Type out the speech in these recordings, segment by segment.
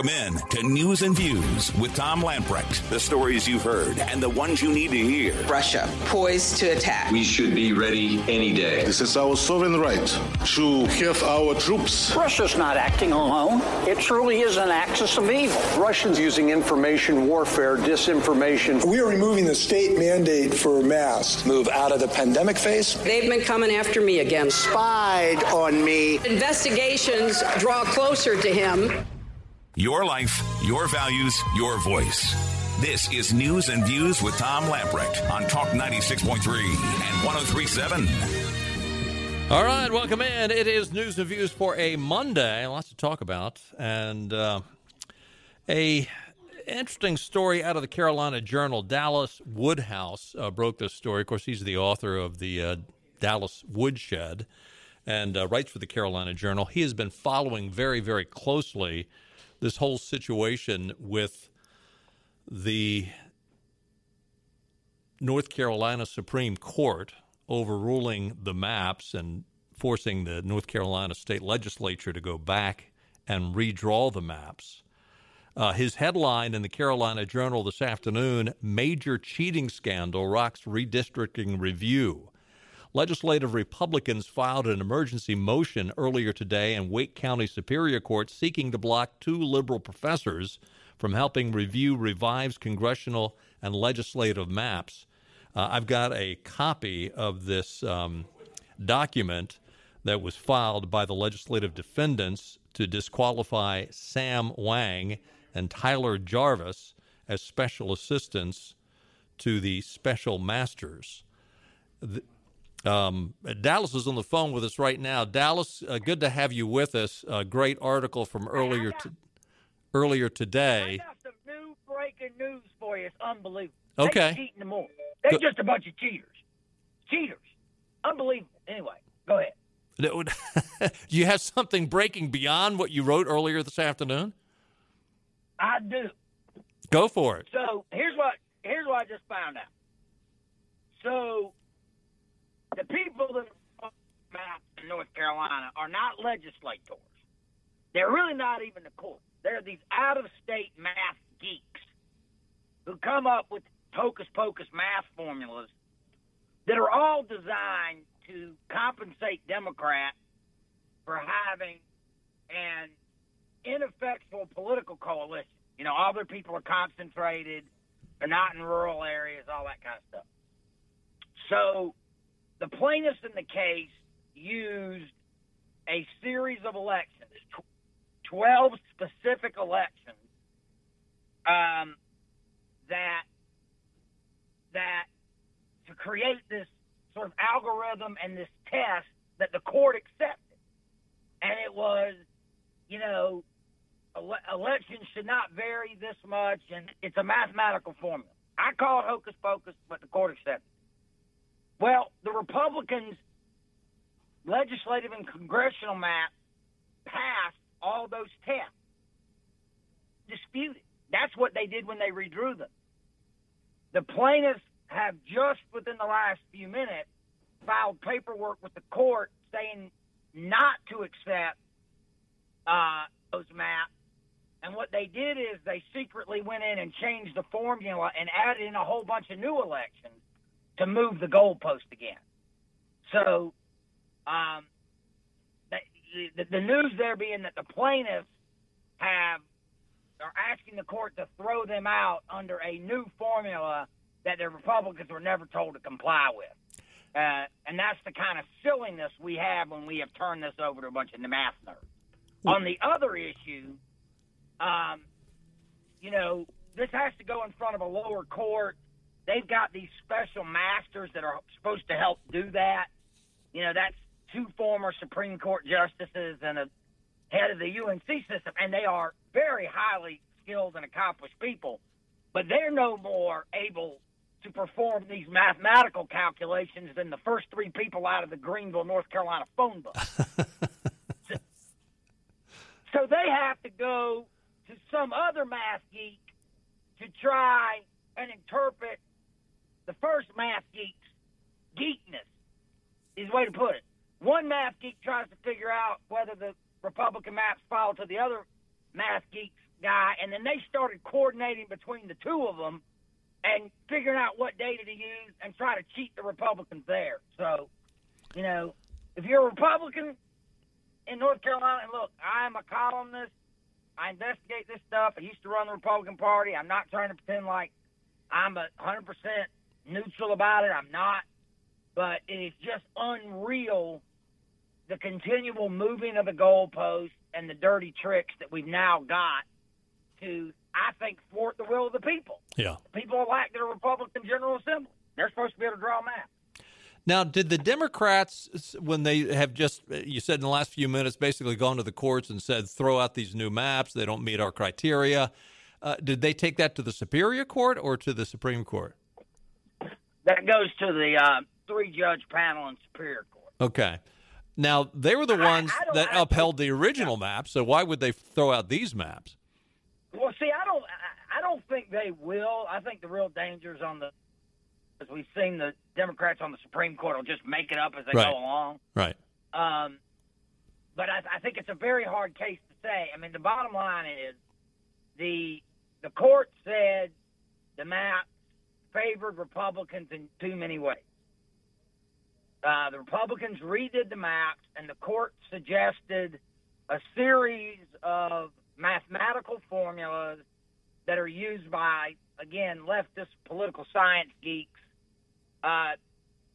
Welcome in to News and Views with Tom Lamprecht. The stories you've heard and the ones you need to hear. Russia poised to attack. We should be ready any day. This is our sovereign right to have our troops. Russia's not acting alone. It truly is an axis of evil. Russians using information warfare, disinformation. We are removing the state mandate for masks. Move out of the pandemic phase. They've been coming after me again. Spied on me. Investigations draw closer to him. Your life, your values, your voice. This is News and Views with Tom Lamprecht on Talk 96.3 and 1037. All right, welcome in. It is News and Views for a Monday. Lots to talk about. And uh, a interesting story out of the Carolina Journal. Dallas Woodhouse uh, broke this story. Of course, he's the author of the uh, Dallas Woodshed and uh, writes for the Carolina Journal. He has been following very, very closely this whole situation with the North Carolina Supreme Court overruling the maps and forcing the North Carolina state legislature to go back and redraw the maps. Uh, his headline in the Carolina Journal this afternoon Major Cheating Scandal Rocks Redistricting Review. Legislative Republicans filed an emergency motion earlier today in Wake County Superior Court seeking to block two liberal professors from helping review revised congressional and legislative maps. Uh, I've got a copy of this um, document that was filed by the legislative defendants to disqualify Sam Wang and Tyler Jarvis as special assistants to the special masters. The, um, Dallas is on the phone with us right now. Dallas, uh, good to have you with us. A great article from earlier to, earlier today. I got some new breaking news for you. It's unbelievable. Okay. They're cheating them more. They're just a bunch of cheaters. Cheaters. Unbelievable. Anyway, go ahead. Do you have something breaking beyond what you wrote earlier this afternoon? I do. Go for it. So here's what here's what I just found out. So the people that are in North Carolina are not legislators. They're really not even the court. They're these out of state math geeks who come up with hocus pocus math formulas that are all designed to compensate Democrats for having an ineffectual political coalition. You know, all their people are concentrated, they're not in rural areas, all that kind of stuff. So the plaintiffs in the case used a series of elections, 12 specific elections, um, that that to create this sort of algorithm and this test that the court accepted, and it was, you know, ele- elections should not vary this much, and it's a mathematical formula. I call it hocus pocus, but the court accepted. Well, the Republicans' legislative and congressional map passed all those tests. Disputed. That's what they did when they redrew them. The plaintiffs have just within the last few minutes filed paperwork with the court saying not to accept uh, those maps. And what they did is they secretly went in and changed the formula and added in a whole bunch of new elections to move the goalpost again. So, um, the, the news there being that the plaintiffs have are asking the court to throw them out under a new formula that the Republicans were never told to comply with. Uh, and that's the kind of silliness we have when we have turned this over to a bunch of math nerds. On the other issue, um, you know, this has to go in front of a lower court. They've got these special masters that are supposed to help do that. You know, that's two former Supreme Court justices and a head of the UNC system, and they are very highly skilled and accomplished people, but they're no more able to perform these mathematical calculations than the first three people out of the Greenville, North Carolina phone book. so, so they have to go to some other math geek to try and interpret the first math geek's geekness, is the way to put it. One math geek tries to figure out whether the Republican maps fall to the other math geeks guy, and then they started coordinating between the two of them and figuring out what data to use and try to cheat the Republicans there. So, you know, if you're a Republican in North Carolina, and look, I'm a columnist. I investigate this stuff. I used to run the Republican Party. I'm not trying to pretend like I'm a 100% neutral about it. I'm not. But it is just unreal the continual moving of the goalposts and the dirty tricks that we've now got to, I think, thwart the will of the people. Yeah. People elect their Republican General Assembly. They're supposed to be able to draw maps. Now, did the Democrats, when they have just, you said in the last few minutes, basically gone to the courts and said, throw out these new maps, they don't meet our criteria, uh, did they take that to the Superior Court or to the Supreme Court? That goes to the uh, three judge panel in Superior Court. Okay. Now, they were the ones I, I that upheld the original map, so why would they throw out these maps? Well, see, I don't, I don't think they will. I think the real danger is on the, as we've seen the Democrats on the Supreme Court will just make it up as they right. go along. Right. Um, but I, I think it's a very hard case to say. I mean, the bottom line is the the court said the map favored Republicans in too many ways. Uh, the Republicans redid the maps, and the court suggested a series of mathematical formulas that are used by, again, leftist political science geeks uh,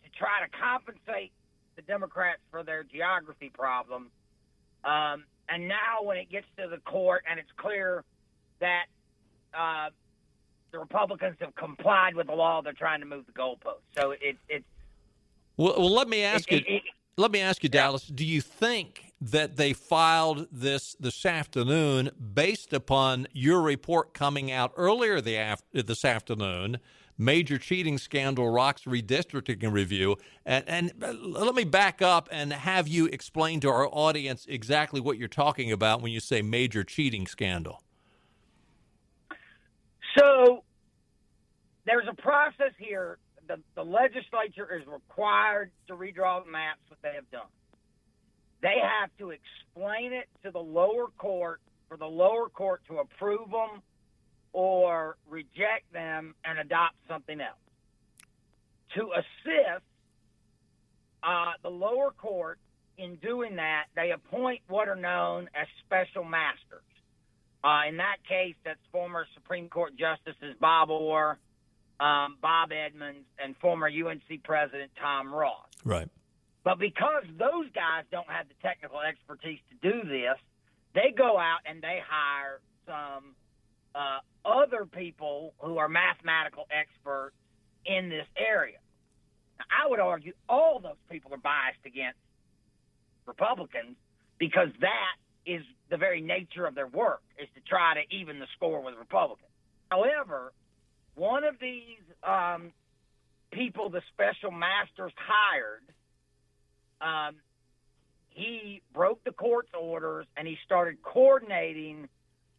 to try to compensate the Democrats for their geography problem. Um, and now, when it gets to the court and it's clear that uh, the Republicans have complied with the law, they're trying to move the goalposts. So it, it's well, well, let me ask it, you. It, let me ask you, Dallas. Do you think that they filed this this afternoon based upon your report coming out earlier the af- this afternoon? Major cheating scandal rocks redistricting review. And, and uh, let me back up and have you explain to our audience exactly what you're talking about when you say major cheating scandal. So there's a process here the, the legislature is required to redraw the maps, what they have done. They have to explain it to the lower court for the lower court to approve them or reject them and adopt something else. To assist uh, the lower court in doing that, they appoint what are known as special masters. Uh, in that case, that's former Supreme Court Justices Bob Orr, um, Bob Edmunds, and former UNC President Tom Ross. Right. But because those guys don't have the technical expertise to do this, they go out and they hire some uh, other people who are mathematical experts in this area. Now, I would argue all those people are biased against Republicans because that is the very nature of their work is to try to even the score with Republicans. However, one of these um, people the special masters hired, um, he broke the court's orders and he started coordinating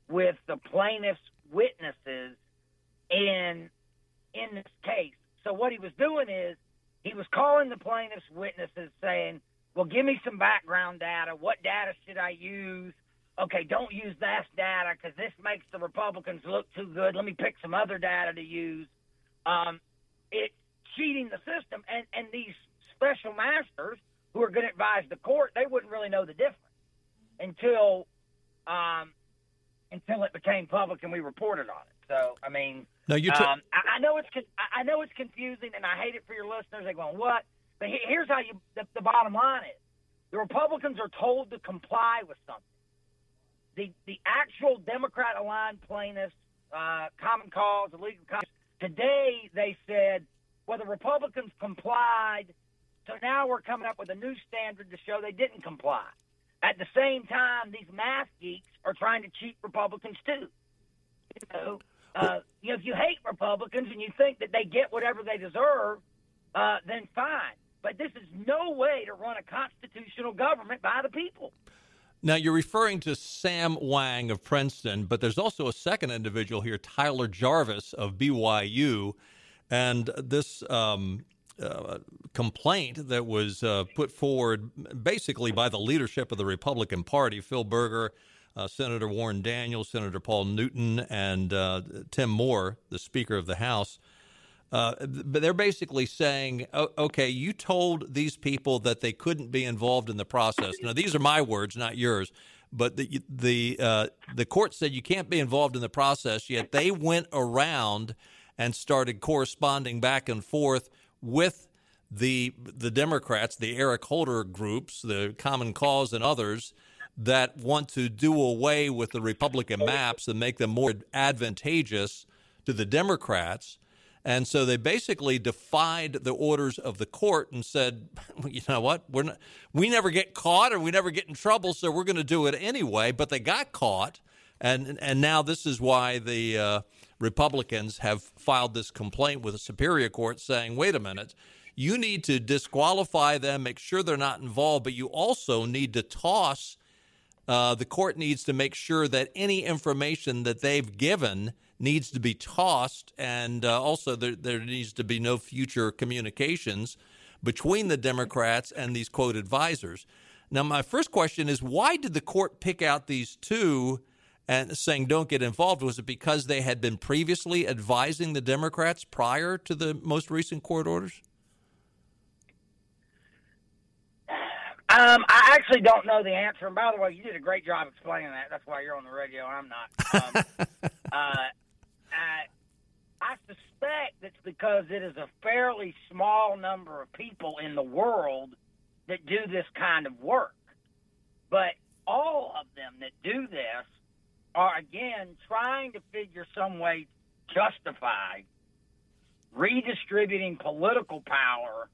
with the plaintiff's witnesses in in this case. So what he was doing is he was calling the plaintiff's witnesses saying, "Well, give me some background data. What data should I use? okay, don't use that data because this makes the Republicans look too good. Let me pick some other data to use. Um, it's cheating the system, and and these special masters who are going to advise the court, they wouldn't really know the difference until um, until it became public and we reported on it. So, I mean, no, you. T- um, I, I know it's con- I know it's confusing, and I hate it for your listeners. They're going, "What?" But here's how you the, the bottom line is: the Republicans are told to comply with something the the actual Democrat aligned plaintiffs, uh, Common Cause, the League of Common today they said, well, the Republicans complied, so now we're coming up with a new standard to show they didn't comply. At the same time, these math geeks are trying to cheat Republicans too. You know, uh, you know, if you hate Republicans and you think that they get whatever they deserve, uh, then fine. But this is no way to run a constitutional government by the people. Now, you're referring to Sam Wang of Princeton, but there's also a second individual here, Tyler Jarvis of BYU. And this um, uh, complaint that was uh, put forward basically by the leadership of the Republican Party, Phil Berger, uh, Senator Warren Daniels, Senator Paul Newton, and uh, Tim Moore, the Speaker of the House. Uh, but they're basically saying, okay, you told these people that they couldn't be involved in the process. Now, these are my words, not yours. But the the uh, the court said you can't be involved in the process. Yet they went around and started corresponding back and forth with the the Democrats, the Eric Holder groups, the Common Cause, and others that want to do away with the Republican maps and make them more advantageous to the Democrats. And so they basically defied the orders of the court and said, you know what, we're not, we never get caught or we never get in trouble, so we're going to do it anyway. But they got caught, and and now this is why the uh, Republicans have filed this complaint with the Superior Court, saying, wait a minute, you need to disqualify them, make sure they're not involved, but you also need to toss. Uh, the court needs to make sure that any information that they've given needs to be tossed, and uh, also there, there needs to be no future communications between the Democrats and these quote advisors. Now, my first question is why did the court pick out these two and saying don't get involved? Was it because they had been previously advising the Democrats prior to the most recent court orders? Um, I actually don't know the answer. And by the way, you did a great job explaining that. That's why you're on the radio. I'm not. Um, uh, I, I suspect it's because it is a fairly small number of people in the world that do this kind of work. But all of them that do this are, again, trying to figure some way to justify redistributing political power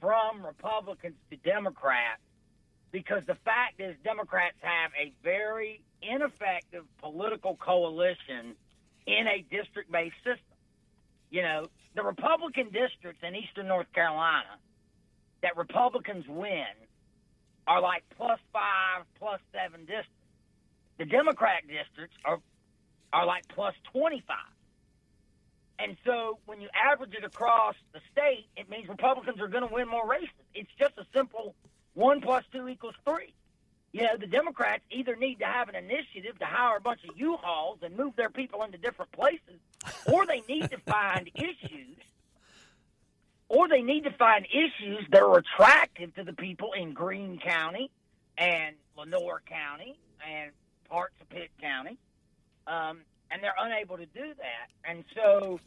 from Republicans to Democrats because the fact is Democrats have a very ineffective political coalition in a district based system. You know, the Republican districts in eastern North Carolina that Republicans win are like plus five, plus seven districts. The Democrat districts are are like plus twenty five. And so when you average it across the state, it means Republicans are going to win more races. It's just a simple one plus two equals three. You know, the Democrats either need to have an initiative to hire a bunch of U-Hauls and move their people into different places, or they need to find issues, or they need to find issues that are attractive to the people in Greene County and Lenoir County and parts of Pitt County, um, and they're unable to do that. And so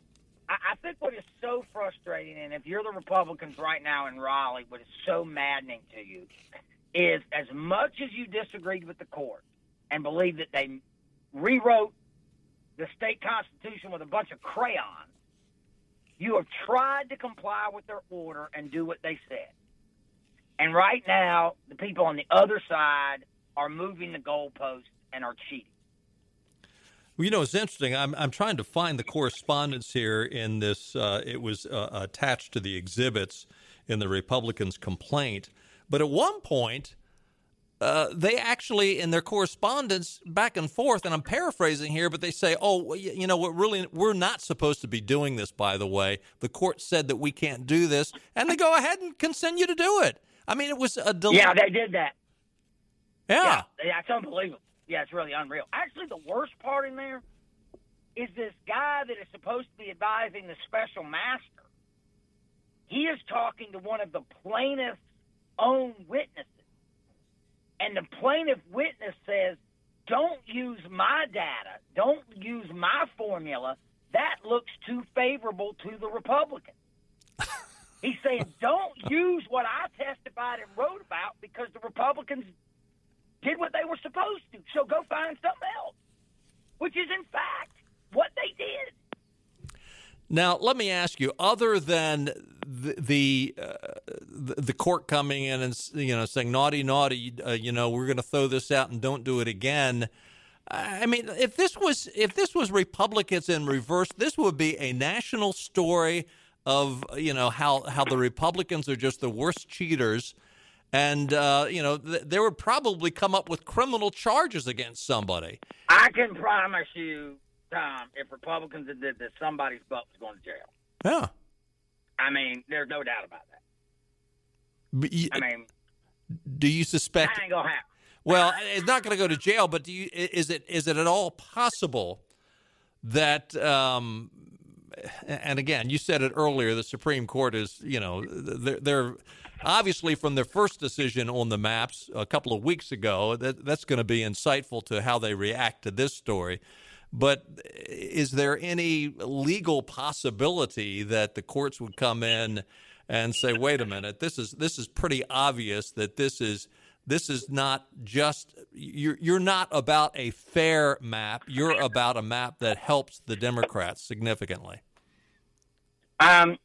I, I think what is so frustrating, and if you're the Republicans right now in Raleigh, what is so maddening to you is as much as you disagreed with the court and believe that they rewrote the state constitution with a bunch of crayons, you have tried to comply with their order and do what they said. And right now, the people on the other side are moving the goalposts and are cheating. Well, you know, it's interesting. I'm, I'm trying to find the correspondence here in this. Uh, it was uh, attached to the exhibits in the Republicans' complaint. But at one point, uh, they actually, in their correspondence back and forth, and I'm paraphrasing here, but they say, "Oh, you know, what? Really, we're not supposed to be doing this. By the way, the court said that we can't do this, and they go ahead and continue to do it. I mean, it was a delay. Yeah, they did that. Yeah. yeah, yeah, it's unbelievable. Yeah, it's really unreal. Actually, the worst part in there is this guy that is supposed to be advising the special master. He is talking to one of the plaintiff's own witnesses. And the plaintiff witness says, don't use my data. Don't use my formula. That looks too favorable to the Republicans. He's saying, don't use what I testified and wrote about because the Republicans did what they were supposed to. So go find something else, which is, in fact, what they did. Now, let me ask you: other than the the, uh, the court coming in and you know saying naughty, naughty, uh, you know, we're going to throw this out and don't do it again. I mean, if this was if this was Republicans in reverse, this would be a national story of you know how how the Republicans are just the worst cheaters, and uh, you know th- they would probably come up with criminal charges against somebody. I can promise you time if Republicans had did this, somebody's butt was going to jail. Yeah. I mean, there's no doubt about that. But you, I mean, do you suspect? That ain't gonna happen. Well, it's not going to go to jail, but do you is it is it at all possible that um, and again, you said it earlier, the Supreme Court is, you know, they're, they're obviously from their first decision on the maps a couple of weeks ago, that, that's going to be insightful to how they react to this story. But is there any legal possibility that the courts would come in and say, "Wait a minute, this is this is pretty obvious that this is this is not just you're you're not about a fair map. You're about a map that helps the Democrats significantly." Um,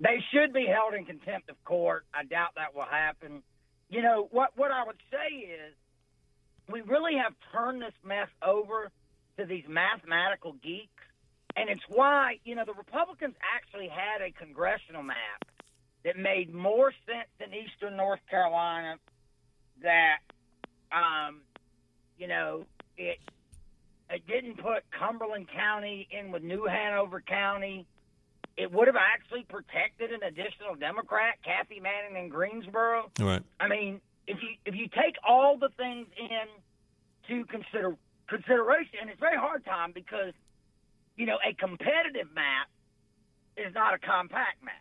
they should be held in contempt of court. I doubt that will happen. You know what? What I would say is, we really have turned this mess over to these mathematical geeks, and it's why you know the Republicans actually had a congressional map that made more sense in Eastern North Carolina. That, um, you know, it it didn't put Cumberland County in with New Hanover County it would have actually protected an additional Democrat, Kathy Manning in Greensboro. Right. I mean, if you if you take all the things in to consider consideration, and it's very hard, time because you know a competitive map is not a compact map.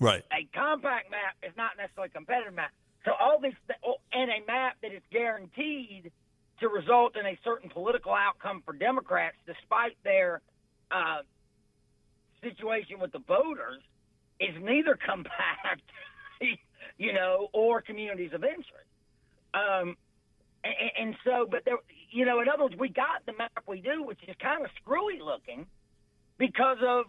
Right. A compact map is not necessarily a competitive map. So all these oh, and a map that is guaranteed to result in a certain political outcome for Democrats, despite their uh, situation with the voters is neither compact, you know, or communities of interest. Um, and, and so, but there, you know, in other words, we got the map we do, which is kind of screwy looking because of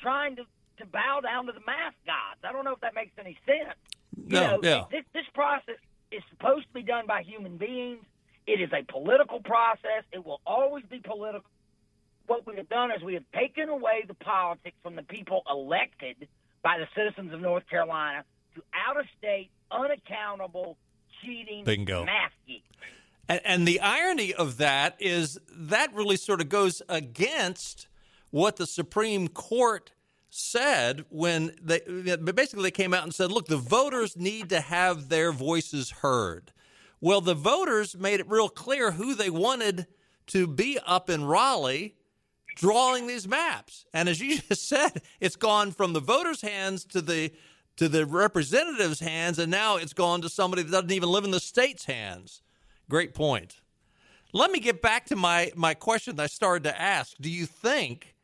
trying to, to bow down to the math gods. I don't know if that makes any sense. No, you know, yeah. this, this process is supposed to be done by human beings. It is a political process. It will always be political what we have done is we have taken away the politics from the people elected by the citizens of North Carolina to out of state, unaccountable, cheating Bingo. math geeks. And, and the irony of that is that really sort of goes against what the Supreme Court said when they basically they came out and said, look, the voters need to have their voices heard. Well, the voters made it real clear who they wanted to be up in Raleigh drawing these maps. And as you just said, it's gone from the voters' hands to the to the representatives' hands, and now it's gone to somebody that doesn't even live in the state's hands. Great point. Let me get back to my, my question that I started to ask. Do you think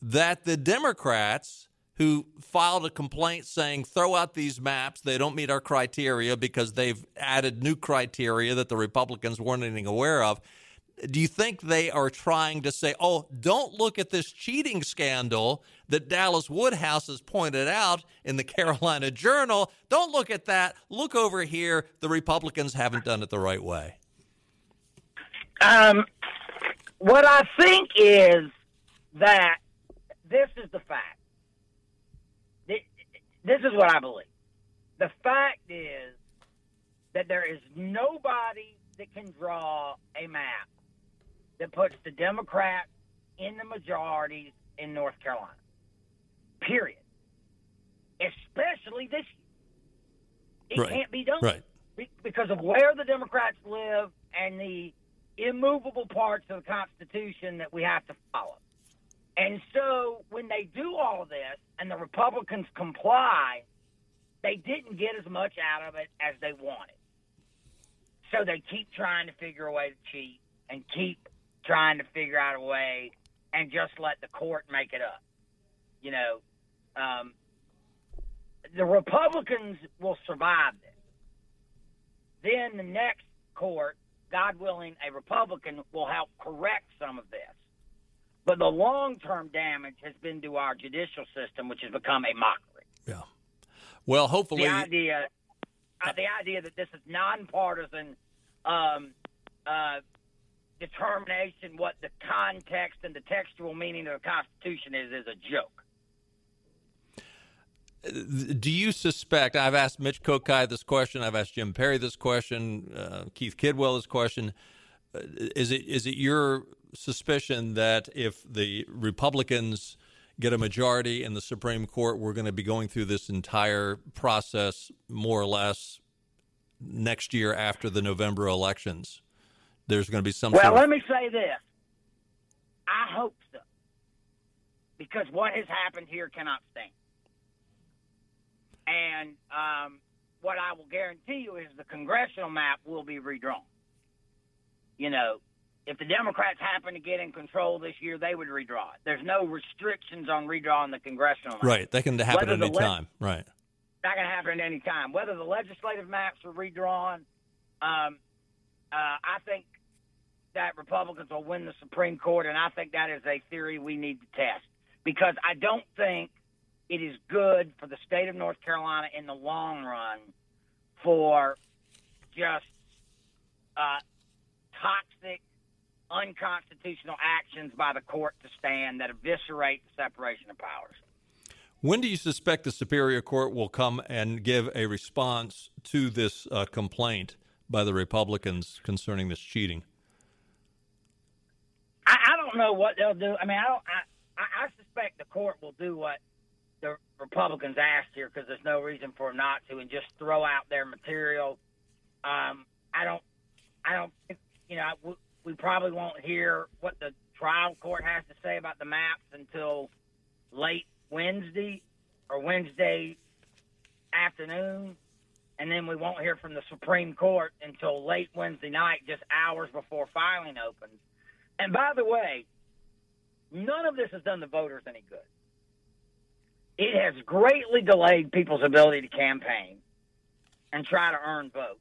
that the Democrats who filed a complaint saying throw out these maps, they don't meet our criteria because they've added new criteria that the Republicans weren't even aware of, do you think they are trying to say, oh, don't look at this cheating scandal that Dallas Woodhouse has pointed out in the Carolina Journal? Don't look at that. Look over here. The Republicans haven't done it the right way. Um, what I think is that this is the fact. This is what I believe. The fact is that there is nobody that can draw a map that puts the Democrats in the majorities in North Carolina. Period. Especially this year. It right. can't be done. Right. Because of where the Democrats live and the immovable parts of the Constitution that we have to follow. And so when they do all of this and the Republicans comply, they didn't get as much out of it as they wanted. So they keep trying to figure a way to cheat and keep trying to figure out a way and just let the court make it up. You know, um, the Republicans will survive this. Then the next court, God willing, a Republican will help correct some of this. But the long term damage has been to our judicial system, which has become a mockery. Yeah. Well, hopefully. The idea, uh, the idea that this is nonpartisan um, uh, determination what the context and the textual meaning of the Constitution is is a joke. Do you suspect? I've asked Mitch Kokai this question. I've asked Jim Perry this question. Uh, Keith Kidwell this question. Uh, is it is it your suspicion that if the Republicans get a majority in the Supreme Court, we're going to be going through this entire process more or less next year after the November elections. There's going to be some. Well, sort of- let me say this. I hope so, because what has happened here cannot stand. And um, what I will guarantee you is the congressional map will be redrawn. You know, if the Democrats happen to get in control this year, they would redraw it. There's no restrictions on redrawing the congressional map. right. That can happen Whether at any le- time. Right. That can happen at any time. Whether the legislative maps are redrawn, um, uh, I think that Republicans will win the Supreme Court, and I think that is a theory we need to test because I don't think it is good for the state of North Carolina in the long run for just uh, toxic, unconstitutional actions by the court to stand that eviscerate the separation of powers. When do you suspect the Superior Court will come and give a response to this uh, complaint by the Republicans concerning this cheating? I, I don't know what they'll do. I mean, I don't. I, I, I suspect the court will do what the Republicans asked here because there's no reason for them not to, and just throw out their material. Um, I don't. I don't. think- You know, we, we probably won't hear what the trial court has to say about the maps until late Wednesday or Wednesday afternoon, and then we won't hear from the Supreme Court until late Wednesday night, just hours before filing opens. And by the way, none of this has done the voters any good. It has greatly delayed people's ability to campaign and try to earn votes.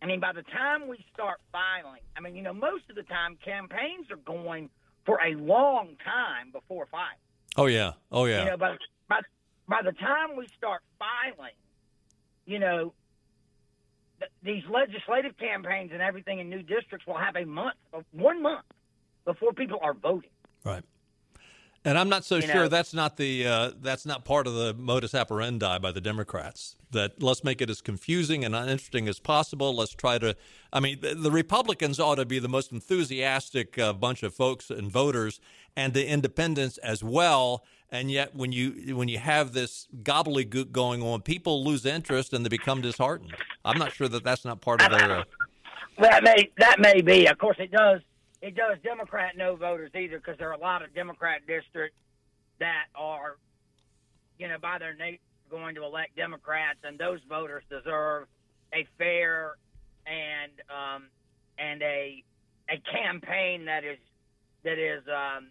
I mean, by the time we start filing, I mean, you know, most of the time campaigns are going for a long time before filing. Oh yeah. Oh yeah. You know, by, by, by the time we start filing, you know, th- these legislative campaigns and everything in new districts will have a month, one month before people are voting. Right. And I'm not so You sure know- that's not the uh, that's not part of the modus operandi by the Democrats. That let's make it as confusing and uninteresting as possible. Let's try to. I mean, the, the Republicans ought to be the most enthusiastic uh, bunch of folks and voters, and the Independents as well. And yet, when you when you have this gobbledygook going on, people lose interest and they become disheartened. I'm not sure that that's not part of their. Uh, That may that may be. Of course, it does. It does Democrat no voters either because there are a lot of Democrat districts that are, you know, by their nature going to elect Democrats, and those voters deserve a fair and um, and a a campaign that is that is um,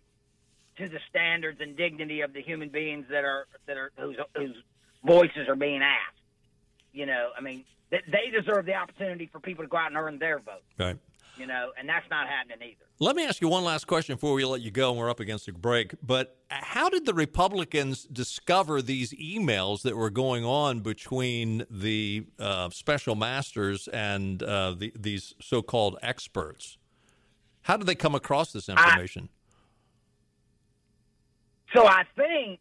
to the standards and dignity of the human beings that are that are whose whose voices are being asked. You know, I mean, th- they deserve the opportunity for people to go out and earn their vote. right. You know, and that's not happening either. Let me ask you one last question before we let you go, and we're up against a break. But how did the Republicans discover these emails that were going on between the uh, special masters and uh, the, these so-called experts? How did they come across this information? So I think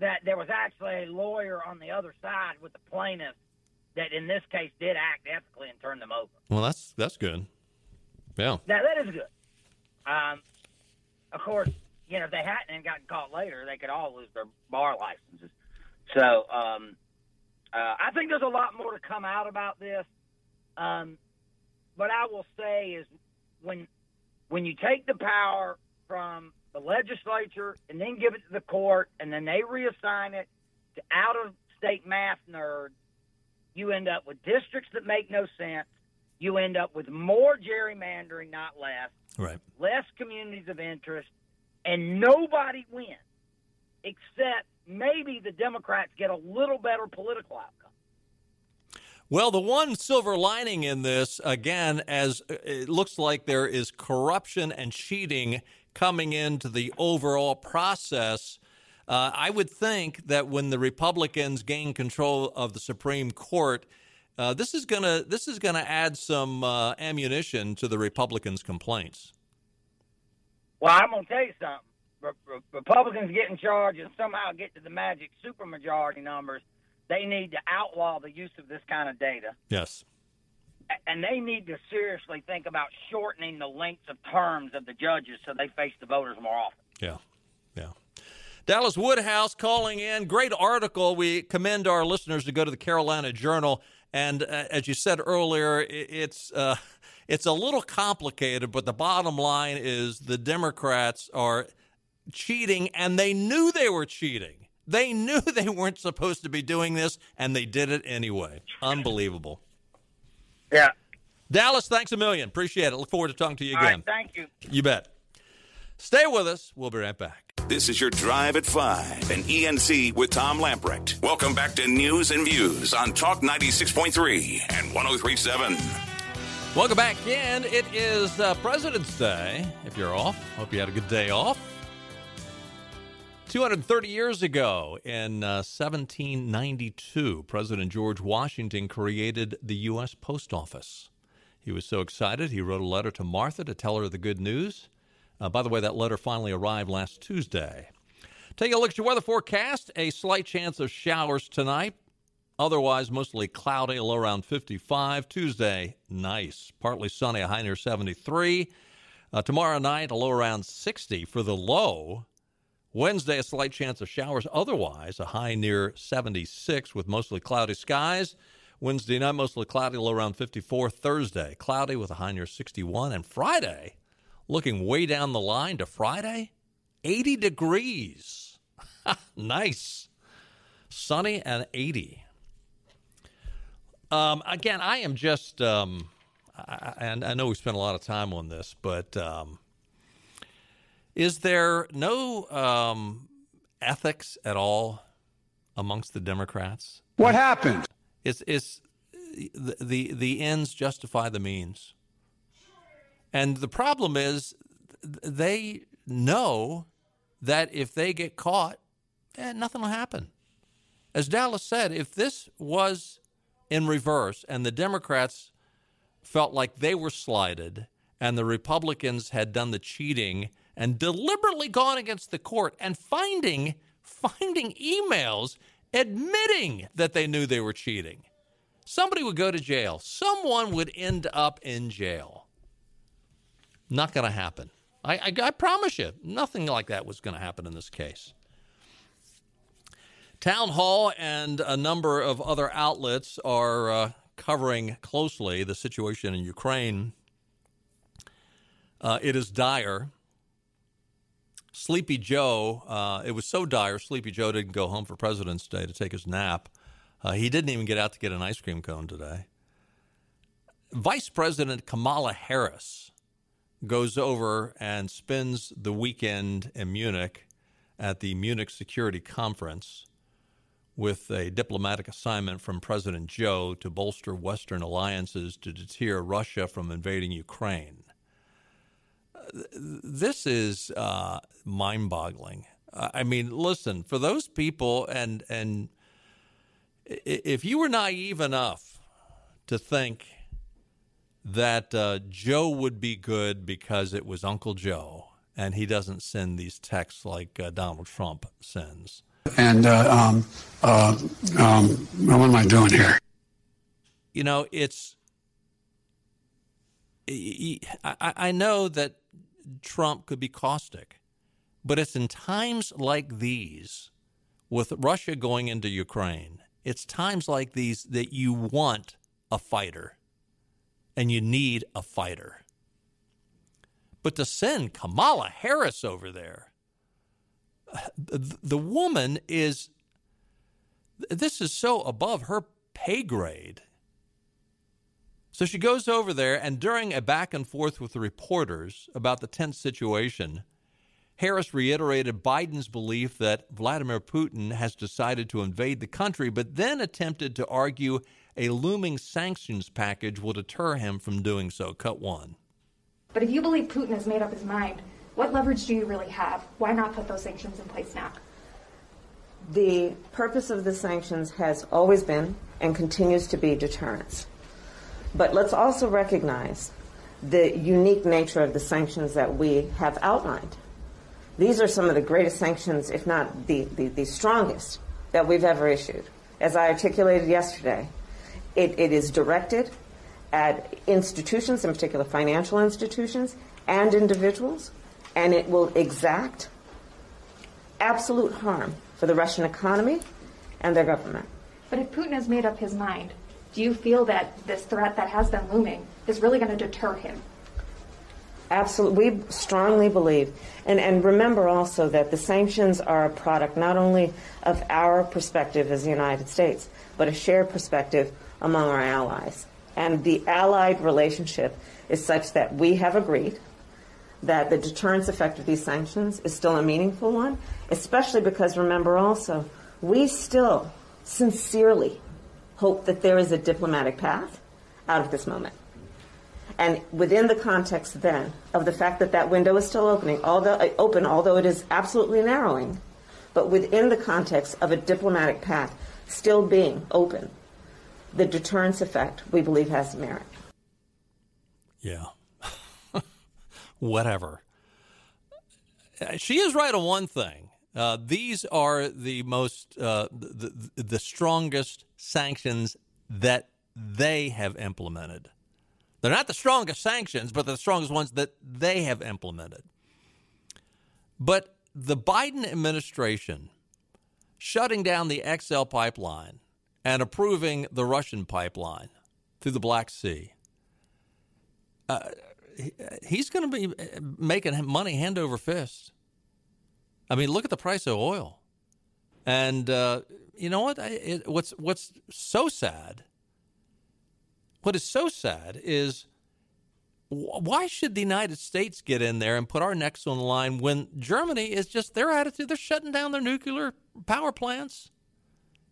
that there was actually a lawyer on the other side with the plaintiff that, in this case, did act ethically and turn them over. well, that's that's good. Yeah. Now that is good. Um, of course, you know if they hadn't and gotten caught later, they could all lose their bar licenses. So um, uh, I think there's a lot more to come out about this. Um, what I will say is when when you take the power from the legislature and then give it to the court and then they reassign it to out of state math nerds, you end up with districts that make no sense. You end up with more gerrymandering, not less, Right. less communities of interest, and nobody wins except maybe the Democrats get a little better political outcome. Well, the one silver lining in this, again, as uh, it looks like there is corruption and cheating coming into the overall process. Uh, I would think that when the Republicans gain control of the Supreme Court, uh, this is gonna this is gonna add some uh, ammunition to the Republicans' complaints. Well, I'm going to tell you something. Re- Re- Republicans get in charge and somehow get to the magic supermajority numbers. They need to outlaw the use of this kind of data. Yes. And they need to seriously think about shortening the lengths of terms of the judges so they face the voters more often. Yeah. Yeah. Dallas Woodhouse calling in. Great article. We commend our listeners to go to the Carolina Journal And uh, as you said earlier, it's uh, it's a little complicated, but the bottom line is the Democrats are cheating, and they knew they were cheating. They knew they weren't supposed to be doing this, and they did it anyway. Unbelievable. Yeah. Dallas, thanks a million. Appreciate it. Look forward to talking to you again. thank you. You bet. Stay with us. We'll be right back. This is your Drive at 5 and ENC with Tom Lamprecht. Welcome back to News and Views on Talk 96.3 and 1037. Welcome back in. It is uh, President's Day. If you're off, hope you had a good day off. 230 years ago, in uh, 1792, President George Washington created the U.S. Post Office. He was so excited, he wrote a letter to Martha to tell her the good news. Uh, by the way, that letter finally arrived last Tuesday. Take a look at your weather forecast. A slight chance of showers tonight. Otherwise, mostly cloudy, low around 55. Tuesday, nice. Partly sunny, a high near 73. Uh, tomorrow night, a low around 60 for the low. Wednesday, a slight chance of showers. Otherwise, a high near 76 with mostly cloudy skies. Wednesday night, mostly cloudy, low around 54. Thursday, cloudy with a high near 61. And Friday, looking way down the line to Friday, 80 degrees. nice. Sunny and 80. Um, again, I am just, um, I, and I know we spent a lot of time on this, but. Um, is there no um, ethics at all amongst the Democrats? What happened? Is is the, the the ends justify the means? And the problem is they know that if they get caught, eh, nothing will happen. As Dallas said, if this was in reverse and the Democrats felt like they were slighted and the Republicans had done the cheating and deliberately gone against the court and finding finding emails admitting that they knew they were cheating. Somebody would go to jail. Someone would end up in jail. Not going to happen. I, I, I, promise you, nothing like that was going to happen in this case. Townhall and a number of other outlets are uh, covering closely the situation in Ukraine. Uh, it is dire. Sleepy Joe, uh, it was so dire, Sleepy Joe didn't go home for President's Day to take his nap. Uh, he didn't even get out to get an ice cream cone today. Vice President Kamala Harris goes over and spends the weekend in Munich at the Munich Security Conference with a diplomatic assignment from President Joe to bolster Western alliances to deter Russia from invading Ukraine this is uh, mind-boggling. I mean, listen, for those people, and and if you were naive enough to think that uh, Joe would be good because it was Uncle Joe and he doesn't send these texts like uh, Donald Trump sends. And uh, um, uh, um, what am I doing here? You know, it's. I, I know that Trump could be caustic. But it's in times like these, with Russia going into Ukraine, it's times like these that you want a fighter and you need a fighter. But to send Kamala Harris over there, the woman is, this is so above her pay grade. So she goes over there, and during a back and forth with the reporters about the tense situation, Harris reiterated Biden's belief that Vladimir Putin has decided to invade the country, but then attempted to argue a looming sanctions package will deter him from doing so. Cut one. But if you believe Putin has made up his mind, what leverage do you really have? Why not put those sanctions in place now? The purpose of the sanctions has always been and continues to be deterrence. But let's also recognize the unique nature of the sanctions that we have outlined. These are some of the greatest sanctions, if not the, the, the strongest, that we've ever issued. As I articulated yesterday, it, it is directed at institutions, in particular financial institutions and individuals, and it will exact absolute harm for the Russian economy and their government. But if Putin has made up his mind, do you feel that this threat that has been looming is really going to deter him? Absolutely. We strongly believe. And, and remember also that the sanctions are a product not only of our perspective as the United States, but a shared perspective among our allies. And the allied relationship is such that we have agreed that the deterrence effect of these sanctions is still a meaningful one, especially because remember also, we still sincerely hope that there is a diplomatic path out of this moment. And within the context then of the fact that that window is still opening, although uh, open, although it is absolutely narrowing, but within the context of a diplomatic path still being open, the deterrence effect we believe has merit. Yeah. Whatever. Uh, she is right on one thing. Uh, these are the most, uh, the, the, the strongest sanctions that they have implemented. They're not the strongest sanctions, but the strongest ones that they have implemented. But the Biden administration shutting down the XL pipeline and approving the Russian pipeline through the Black Sea, uh, he's going to be making money hand over fist. I mean, look at the price of oil. And uh, you know what? It, what's what's so sad what is so sad is why should the United States get in there and put our necks on the line when Germany is just their attitude? They're shutting down their nuclear power plants.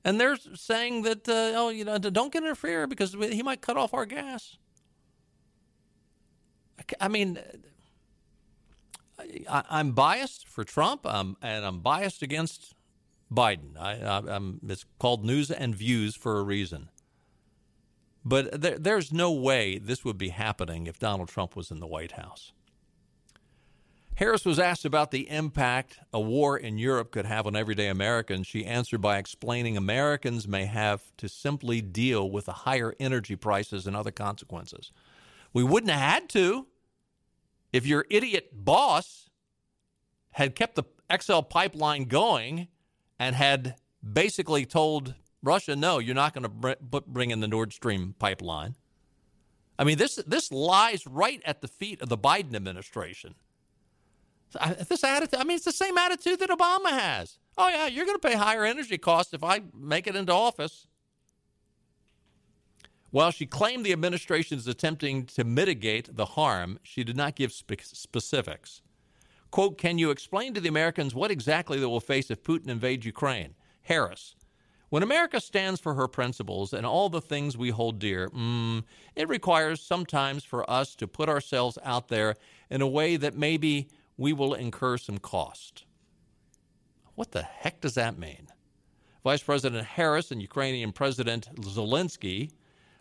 And they're saying that, uh, oh, you know, don't get interfere because he might cut off our gas. I mean, I, am biased for Trump, um, and I'm biased against Biden. I, am it's called News and Views for a reason. But there, there's no way this would be happening if Donald Trump was in the White House. Harris was asked about the impact a war in Europe could have on everyday Americans. She answered by explaining Americans may have to simply deal with the higher energy prices and other consequences. We wouldn't have had to if your idiot boss had kept the XL pipeline going and had basically told Russia, no, you're not going to bring in the Nord Stream pipeline. I mean, this this lies right at the feet of the Biden administration. This attitude, I mean, it's the same attitude that Obama has. Oh yeah, you're going to pay higher energy costs if I make it into office. While she claimed the administration is attempting to mitigate the harm, she did not give spe- specifics. Quote, Can you explain to the Americans what exactly they will face if Putin invades Ukraine? Harris, when America stands for her principles and all the things we hold dear, mm, it requires sometimes for us to put ourselves out there in a way that maybe we will incur some cost. What the heck does that mean? Vice President Harris and Ukrainian President Zelensky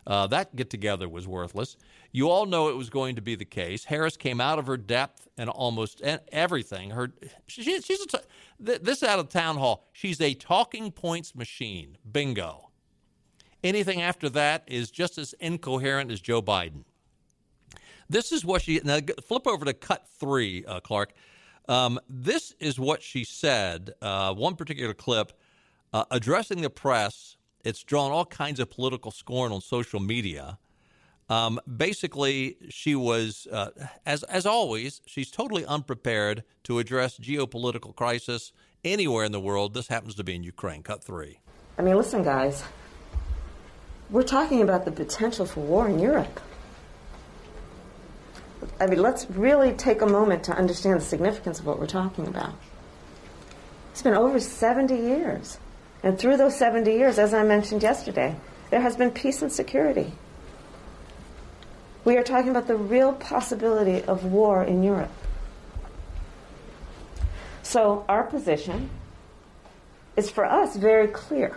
uh, that get together was worthless. You all know it was going to be the case. Harris came out of her depth and almost everything. Her, she, she's this out of town hall. She's a talking points machine. Bingo. Anything after that is just as incoherent as Joe Biden. This is what she now flip over to cut three, uh, Clark. Um, this is what she said. Uh, one particular clip uh, addressing the press it's drawn all kinds of political scorn on social media. Um, basically, she was, uh, as as always, she's totally unprepared to address geopolitical crisis anywhere in the world. This happens to be in Ukraine. Cut three. I mean, listen, guys. We're talking about the potential for war in Europe. I mean, let's really take a moment to understand the significance of what we're talking about. It's been over 70 years and through those 70 years, as I mentioned yesterday, there has been peace and security. We are talking about the real possibility of war in Europe. So, our position is for us very clear,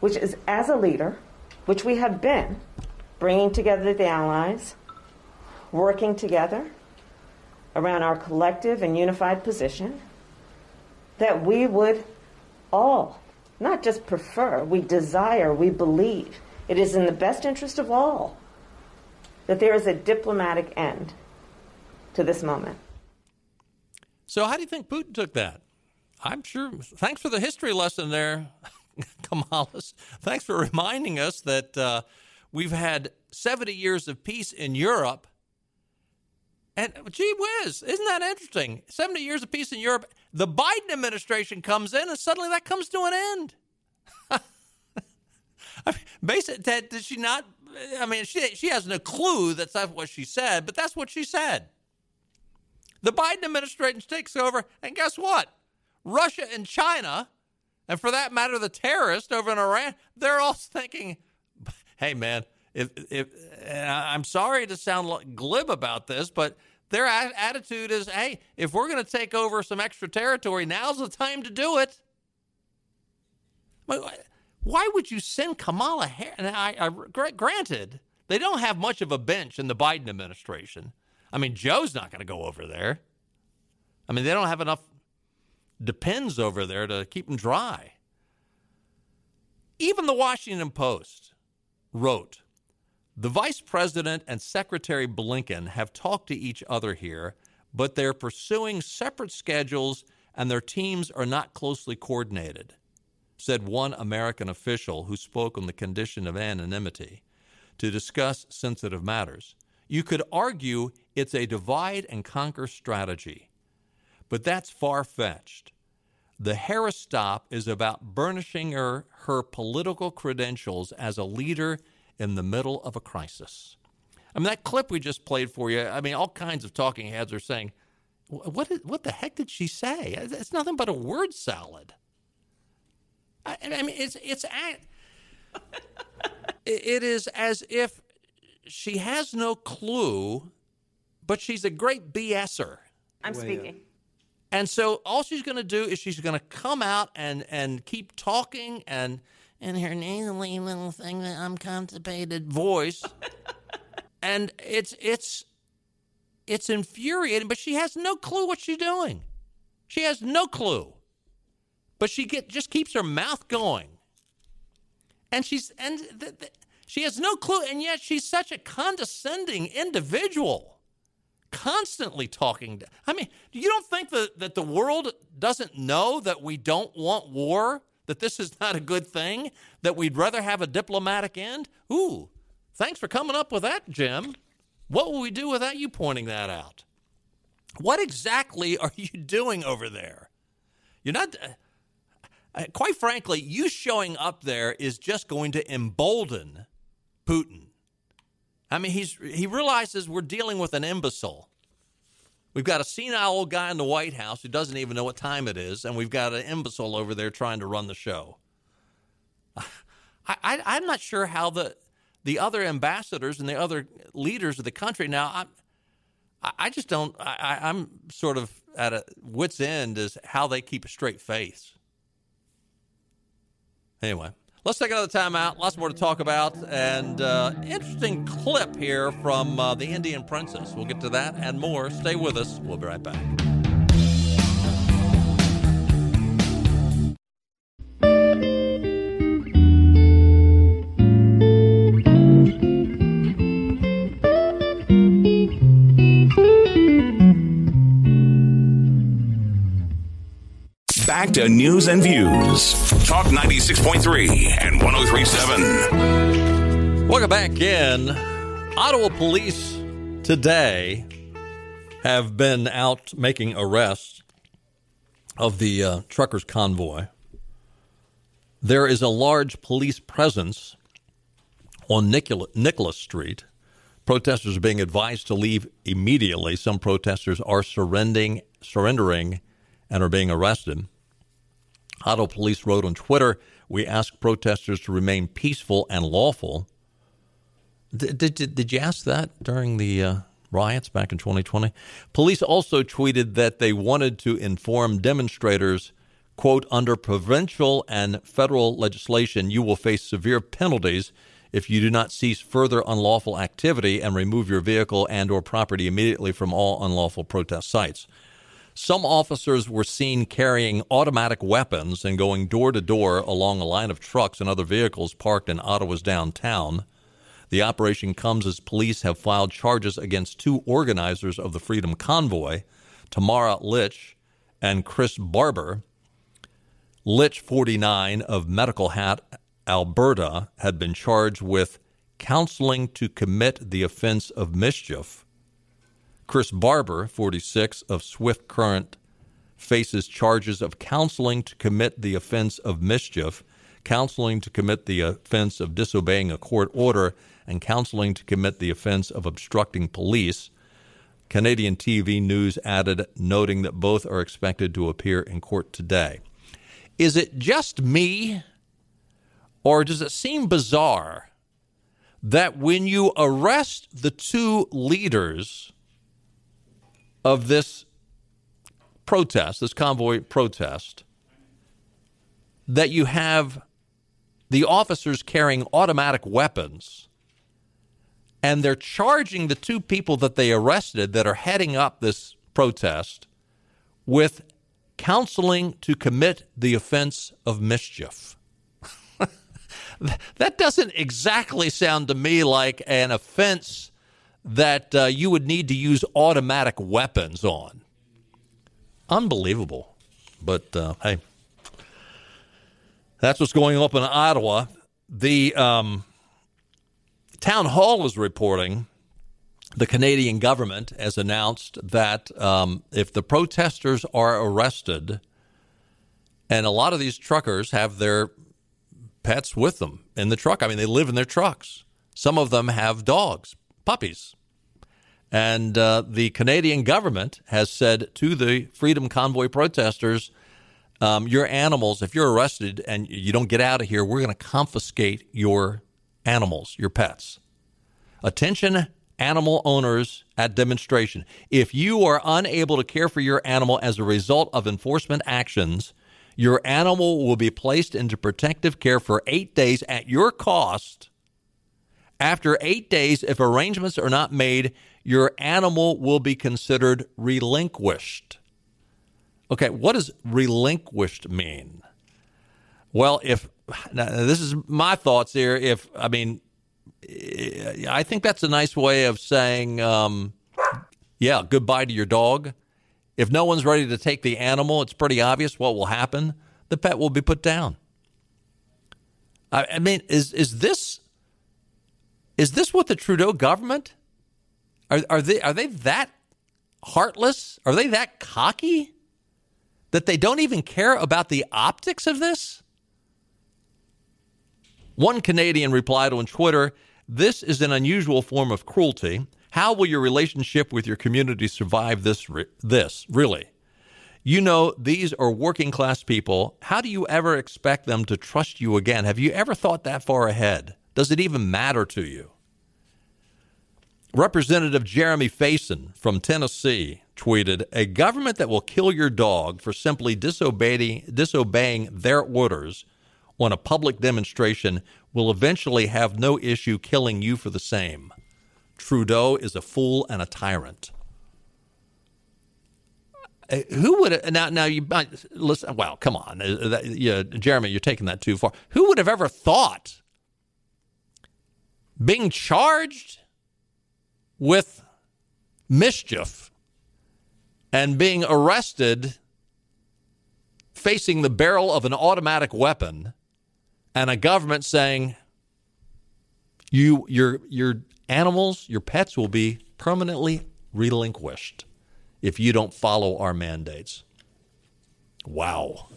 which is as a leader, which we have been, bringing together the allies, working together around our collective and unified position, that we would all not just prefer, we desire, we believe it is in the best interest of all that there is a diplomatic end to this moment. So, how do you think Putin took that? I'm sure. Thanks for the history lesson there, Kamala. Thanks for reminding us that uh, we've had 70 years of peace in Europe. And gee whiz, isn't that interesting? 70 years of peace in Europe. The Biden administration comes in and suddenly that comes to an end. I mean, basically, she not? I mean, she, she has no clue that's what she said, but that's what she said. The Biden administration takes over, and guess what? Russia and China, and for that matter, the terrorists over in Iran, they're all thinking, hey, man, if, if I'm sorry to sound glib about this, but their attitude is, hey, if we're going to take over some extra territory, now's the time to do it. Why would you send Kamala Harris? I, I, granted, they don't have much of a bench in the Biden administration. I mean, Joe's not going to go over there. I mean, they don't have enough depends over there to keep them dry. Even the Washington Post wrote The vice president and Secretary Blinken have talked to each other here, but they're pursuing separate schedules and their teams are not closely coordinated, said one American official who spoke on the condition of anonymity to discuss sensitive matters. You could argue it's a divide and conquer strategy, but that's far fetched. The Harris stop is about burnishing her, her political credentials as a leader in the middle of a crisis. I mean, that clip we just played for you, I mean, all kinds of talking heads are saying, what, is, what the heck did she say? It's nothing but a word salad. I, I mean, it's, it's, it is as if she has no clue, but she's a great BSer. I'm speaking. And so all she's going to do is she's going to come out and and keep talking and in her nasally little thing that unconstipated voice. and it's it's it's infuriating, but she has no clue what she's doing. She has no clue. But she get just keeps her mouth going. And she's and th- th- she has no clue, and yet she's such a condescending individual, constantly talking. To, I mean, you don't think that, that the world doesn't know that we don't want war, that this is not a good thing, that we'd rather have a diplomatic end? Ooh, thanks for coming up with that, Jim. What will we do without you pointing that out? What exactly are you doing over there? You're not. Uh, quite frankly, you showing up there is just going to embolden Putin. I mean, he's he realizes we're dealing with an imbecile. We've got a senile old guy in the White House who doesn't even know what time it is, and we've got an imbecile over there trying to run the show. I, I, am not sure how the the other ambassadors and the other leaders of the country now. I'm, I just don't. I, I'm sort of at a wit's end as how they keep a straight face. Anyway, Let's take another time out. Lots more to talk about. And uh, interesting clip here from uh, the Indian Princess. We'll get to that and more. Stay with us. We'll be right back. Back to news and views. Talk 96.3 and 1037. Welcome back in. Ottawa police today have been out making arrests of the uh, truckers' convoy. There is a large police presence on Nicholas Street. Protesters are being advised to leave immediately. Some protesters are surrendering, surrendering and are being arrested. Ottawa Police wrote on Twitter, "We ask protesters to remain peaceful and lawful." Did, did, did you ask that during the uh, riots back in 2020? Police also tweeted that they wanted to inform demonstrators, quote, under provincial and federal legislation, you will face severe penalties if you do not cease further unlawful activity and remove your vehicle and or property immediately from all unlawful protest sites. Some officers were seen carrying automatic weapons and going door to door along a line of trucks and other vehicles parked in Ottawa's downtown. The operation comes as police have filed charges against two organizers of the Freedom Convoy, Tamara Lich and Chris Barber. Lich, 49, of Medicine Hat, Alberta, had been charged with counseling to commit the offense of mischief. Chris Barber, 46, of Swift Current, faces charges of counseling to commit the offense of mischief, counseling to commit the offense of disobeying a court order, and counseling to commit the offense of obstructing police. Canadian TV News added, noting that both are expected to appear in court today. Is it just me, or does it seem bizarre that when you arrest the two leaders of this protest, this convoy protest, that you have the officers carrying automatic weapons and they're charging the two people that they arrested that are heading up this protest with counseling to commit the offense of mischief. that doesn't exactly sound to me like an offense that uh, you would need to use automatic weapons on. Unbelievable. But uh, hey, that's what's going up in Ottawa. The um, Townhall is reporting the Canadian government has announced that um, if the protesters are arrested, and a lot of these truckers have their pets with them in the truck. I mean, they live in their trucks. Some of them have dogs, puppies. And uh, the Canadian government has said to the Freedom Convoy protesters, um, your animals, if you're arrested and you don't get out of here, we're going to confiscate your animals, your pets. Attention, animal owners at demonstration. If you are unable to care for your animal as a result of enforcement actions, your animal will be placed into protective care for eight days at your cost. After eight days, if arrangements are not made, your animal will be considered relinquished. Okay, what does relinquished mean? Well, if this is my thoughts here, if I mean, I think that's a nice way of saying, um, yeah, goodbye to your dog. If no one's ready to take the animal, it's pretty obvious what will happen. The pet will be put down. I, I mean, is is this is this what the Trudeau government are, are they are they that heartless? Are they that cocky that they don't even care about the optics of this? One Canadian replied on Twitter, "This is an unusual form of cruelty. How will your relationship with your community survive this this, really?" You know, these are working class people. How do you ever expect them to trust you again? Have you ever thought that far ahead? Does it even matter to you? Representative Jeremy Faison from Tennessee tweeted A government that will kill your dog for simply disobeying, disobeying their orders on a public demonstration will eventually have no issue killing you for the same. Trudeau is a fool and a tyrant. Uh, who would now? Now you listen. Well, come on, uh, that, yeah, Jeremy, you're taking that too far. Who would have ever thought being charged with mischief and being arrested facing the barrel of an automatic weapon and a government saying you your your animals your pets will be permanently relinquished if you don't follow our mandates. Wow.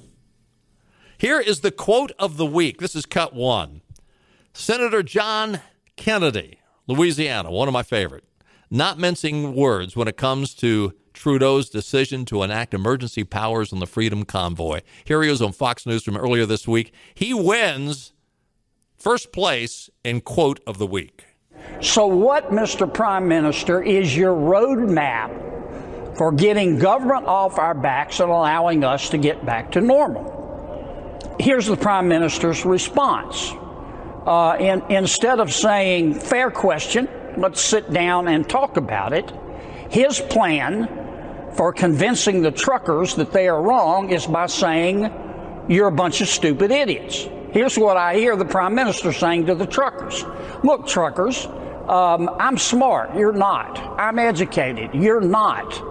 Here is the quote of the week. This is cut 1 senator john kennedy louisiana one of my favorite not mincing words when it comes to Trudeau's decision to enact emergency powers on the Freedom Convoy. Here he is on Fox News from earlier this week. He wins first place in quote of the week. So, what, Mr. Prime Minister, is your roadmap for getting government off our backs and allowing us to get back to normal? Here's the Prime Minister's response. Uh, in, instead of saying, fair question, let's sit down and talk about it. His plan for convincing the truckers that they are wrong is by saying, You're a bunch of stupid idiots. Here's what I hear the Prime Minister saying to the truckers Look, truckers, um, I'm smart. You're not. I'm educated. You're not.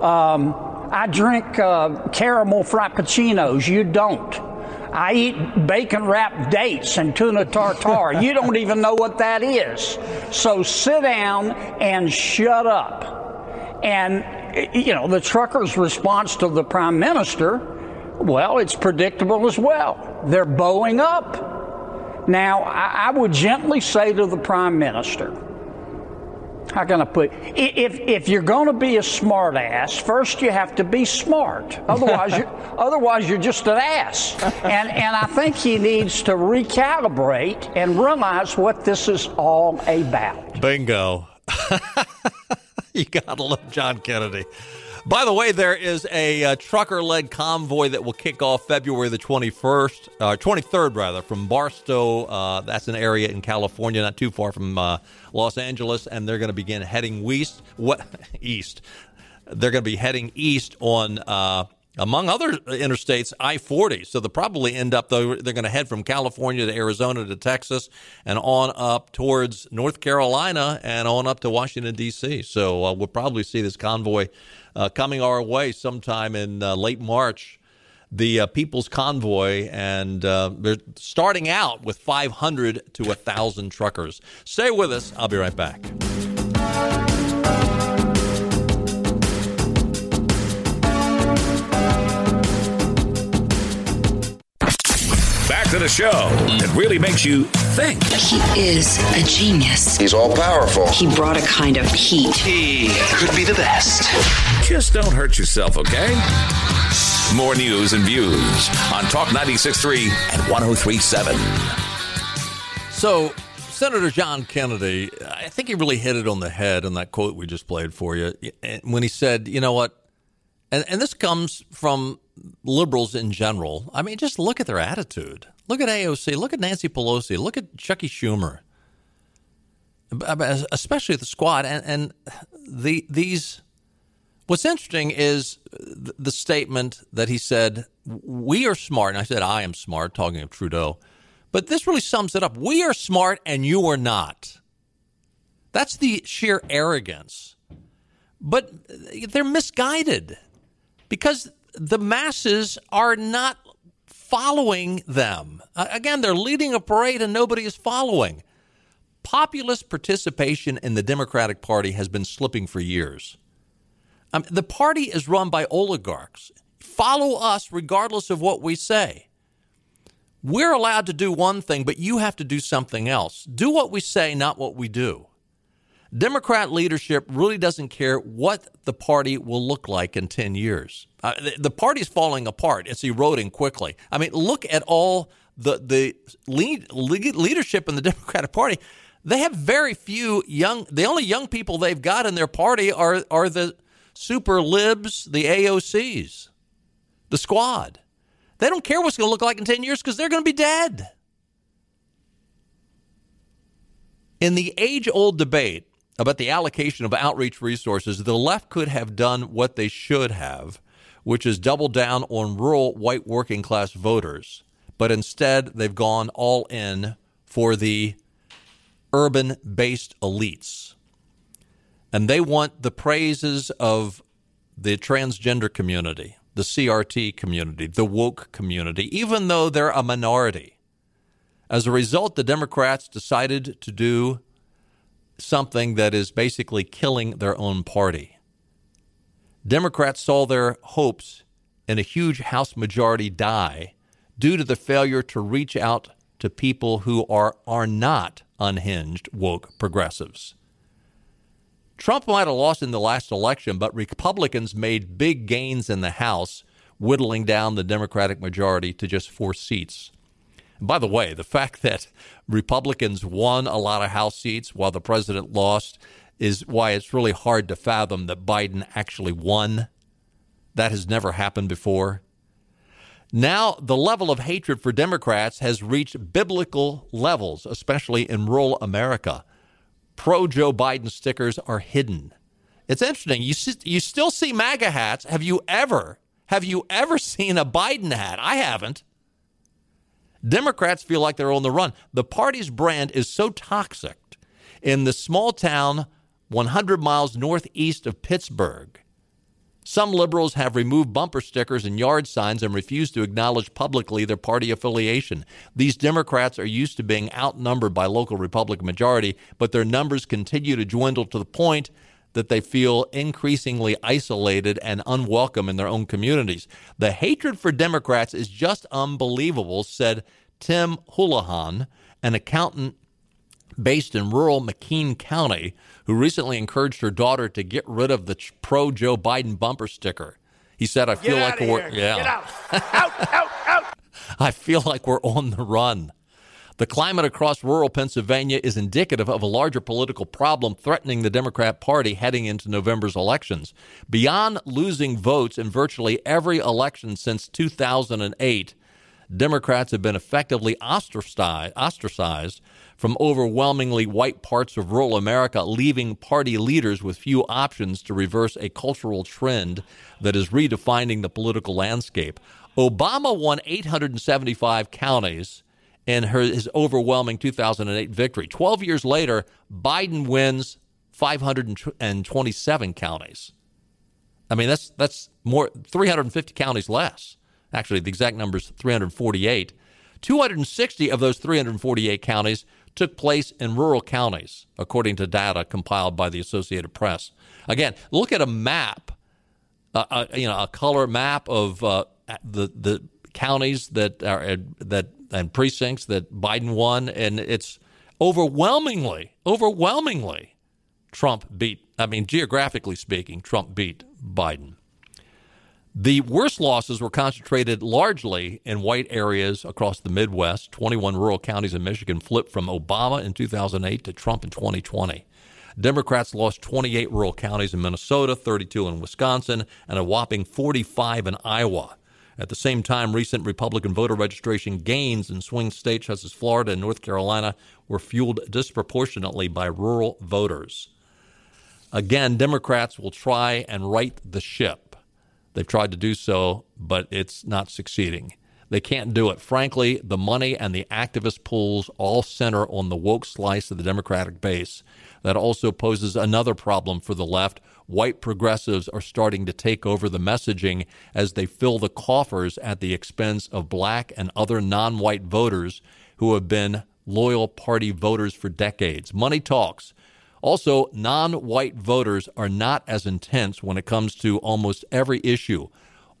Um, I drink uh, caramel frappuccinos. You don't. I eat bacon wrapped dates and tuna tartare. you don't even know what that is. So sit down and shut up. And, you know, the truckers' response to the prime minister, well, it's predictable as well. They're bowing up. Now, I, would gently say to the prime minister, how can I put if if you're going to be a smart ass, first you have to be smart. Otherwise, you otherwise you're just an ass. And and I think he needs to recalibrate and realize what this is all about. Bingo. you gotta love John Kennedy. By the way, there is a uh, trucker-led convoy that will kick off February the 21st, uh, 23rd rather, from Barstow. Uh, that's an area in California, not too far from uh, Los Angeles, and they're going to begin heading west. What east? They're going to be heading east on uh, among other interstates, I 40. So they'll probably end up, though, they're going to head from California to Arizona to Texas and on up towards North Carolina and on up to Washington, D.C. So uh, we'll probably see this convoy uh, coming our way sometime in uh, late March. The uh, People's Convoy, and uh, they're starting out with 500 to 1,000 truckers. Stay with us. I'll be right back. To the show that really makes you think. He is a genius. He's all powerful. He brought a kind of heat. He could be the best. Just don't hurt yourself, okay? More news and views on Talk 96.3 and 103.7. So, Senator John Kennedy, I think he really hit it on the head in that quote we just played for you eh, when he said, you know what? And, and this comes from liberals in general. I mean, just look at their attitude. Look at AOC. Look at Nancy Pelosi. Look at Chuckie Schumer. Especially the squad and and the these. What's interesting is the statement that he said, "We are smart." And I said, "I am smart," talking of Trudeau. But this really sums it up. We are smart, and you are not. That's the sheer arrogance. But uh, they're misguided because the masses are not following them. Uh, again, they're leading a parade and nobody is following. Populist participation in the Democratic Party has been slipping for years. Um, the party is run by oligarchs. Follow us regardless of what we say. We're allowed to do one thing, but you have to do something else. Do what we say, not what we do. Democrat leadership really doesn't care what the party will look like in 10 years. Uh, the, the party's falling apart. It's eroding quickly. I mean, look at all the, the lead, lead, leadership in the Democratic Party. They have very few young, the only young people they've got in their party are, are the super libs, the AOCs, the squad. They don't care what's going to look like in 10 years because they're going to be dead. In the age old debate about the allocation of outreach resources, the left could have done what they should have, which is double down on rural white working class voters. But instead, they've gone all in for the urban based elites. And they want the praises of the transgender community, the CRT community, the woke community, even though they're a minority. As a result, the Democrats decided to do something that is basically killing their own party. Democrats saw their hopes in a huge House majority die due to the failure to reach out to people who are, are not unhinged woke progressives. Trump might have lost in the last election, but Republicans made big gains in the House, whittling down the Democratic majority to just four seats. By the way, the fact that Republicans won a lot of House seats while the president lost is why it's really hard to fathom that Biden actually won. That has never happened before. Now, the level of hatred for Democrats has reached biblical levels, especially in rural America. Pro Joe Biden stickers are hidden. It's interesting. You, you still see MAGA hats. Have you ever, have you ever seen a Biden hat? I haven't. Democrats feel like they're on the run. The party's brand is so toxic in the small town 100 miles northeast of Pittsburgh. Some liberals have removed bumper stickers and yard signs and refused to acknowledge publicly their party affiliation. These Democrats are used to being outnumbered by local Republican majority, but their numbers continue to dwindle to the point that they feel increasingly isolated and unwelcome in their own communities. The hatred for Democrats is just unbelievable, said Tim Houlihan, an accountant based in rural McKean County, who recently encouraged her daughter to get rid of the pro Joe Biden bumper sticker. He said, "I feel like we're here. yeah, out, out, out, out." I feel like we're on the run." The climate across rural Pennsylvania is indicative of a larger political problem threatening the Democrat Party heading into November's elections. Beyond losing votes in virtually every election since 2008, Democrats have been effectively ostracized from overwhelmingly white parts of rural America, leaving party leaders with few options to reverse a cultural trend that is redefining the political landscape. Obama won 875 counties in her, his overwhelming 2008 victory. 12 years later, Biden wins 527 counties. I mean, that's that's more 350 counties less. Actually, the exact number is 348. 260 of those 348 counties took place in rural counties, according to data compiled by the Associated Press. Again, look at a map, uh, uh, you know, a color map of uh, the the counties that are that and precincts that Biden won, and it's overwhelmingly, overwhelmingly, Trump beat. I mean, geographically speaking, Trump beat Biden. The worst losses were concentrated largely in white areas across the Midwest. 21 rural counties in Michigan flipped from Obama in 2008 to Trump in 2020. Democrats lost 28 rural counties in Minnesota, 32 in Wisconsin, and a whopping 45 in Iowa. At the same time, recent Republican voter registration gains in swing states such as Florida and North Carolina were fueled disproportionately by rural voters. Again, Democrats will try and right the ship. They've tried to do so, but it's not succeeding. They can't do it. Frankly, the money and the activist pools all center on the woke slice of the Democratic base. That also poses another problem for the left. White progressives are starting to take over the messaging as they fill the coffers at the expense of black and other non white voters who have been loyal party voters for decades. Money talks. Also, non white voters are not as intense when it comes to almost every issue.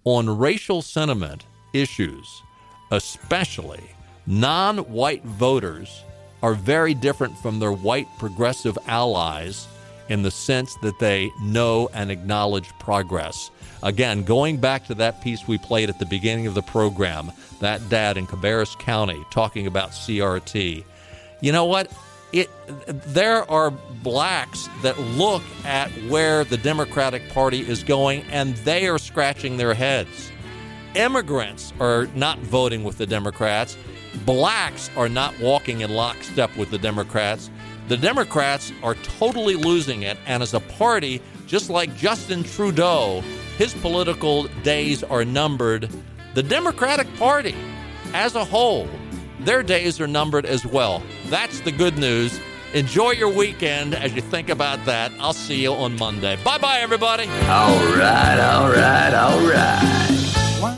On racial sentiment issues, especially, non white voters are very different from their white progressive allies in the sense that they know and acknowledge progress. Again, going back to that piece we played at the beginning of the program, that dad in Cabarrus County talking about CRT. You know what? It there are blacks that look at where the Democratic Party is going and they are scratching their heads. Immigrants are not voting with the Democrats blacks are not walking in lockstep with the Democrats. The Democrats are totally losing it. And as a party, just like Justin Trudeau, his political days are numbered. The Democratic Party as a whole, their days are numbered as well. That's the good news. Enjoy your weekend as you think about that. I'll see you on Monday. Bye bye, everybody. All right, all right, all right.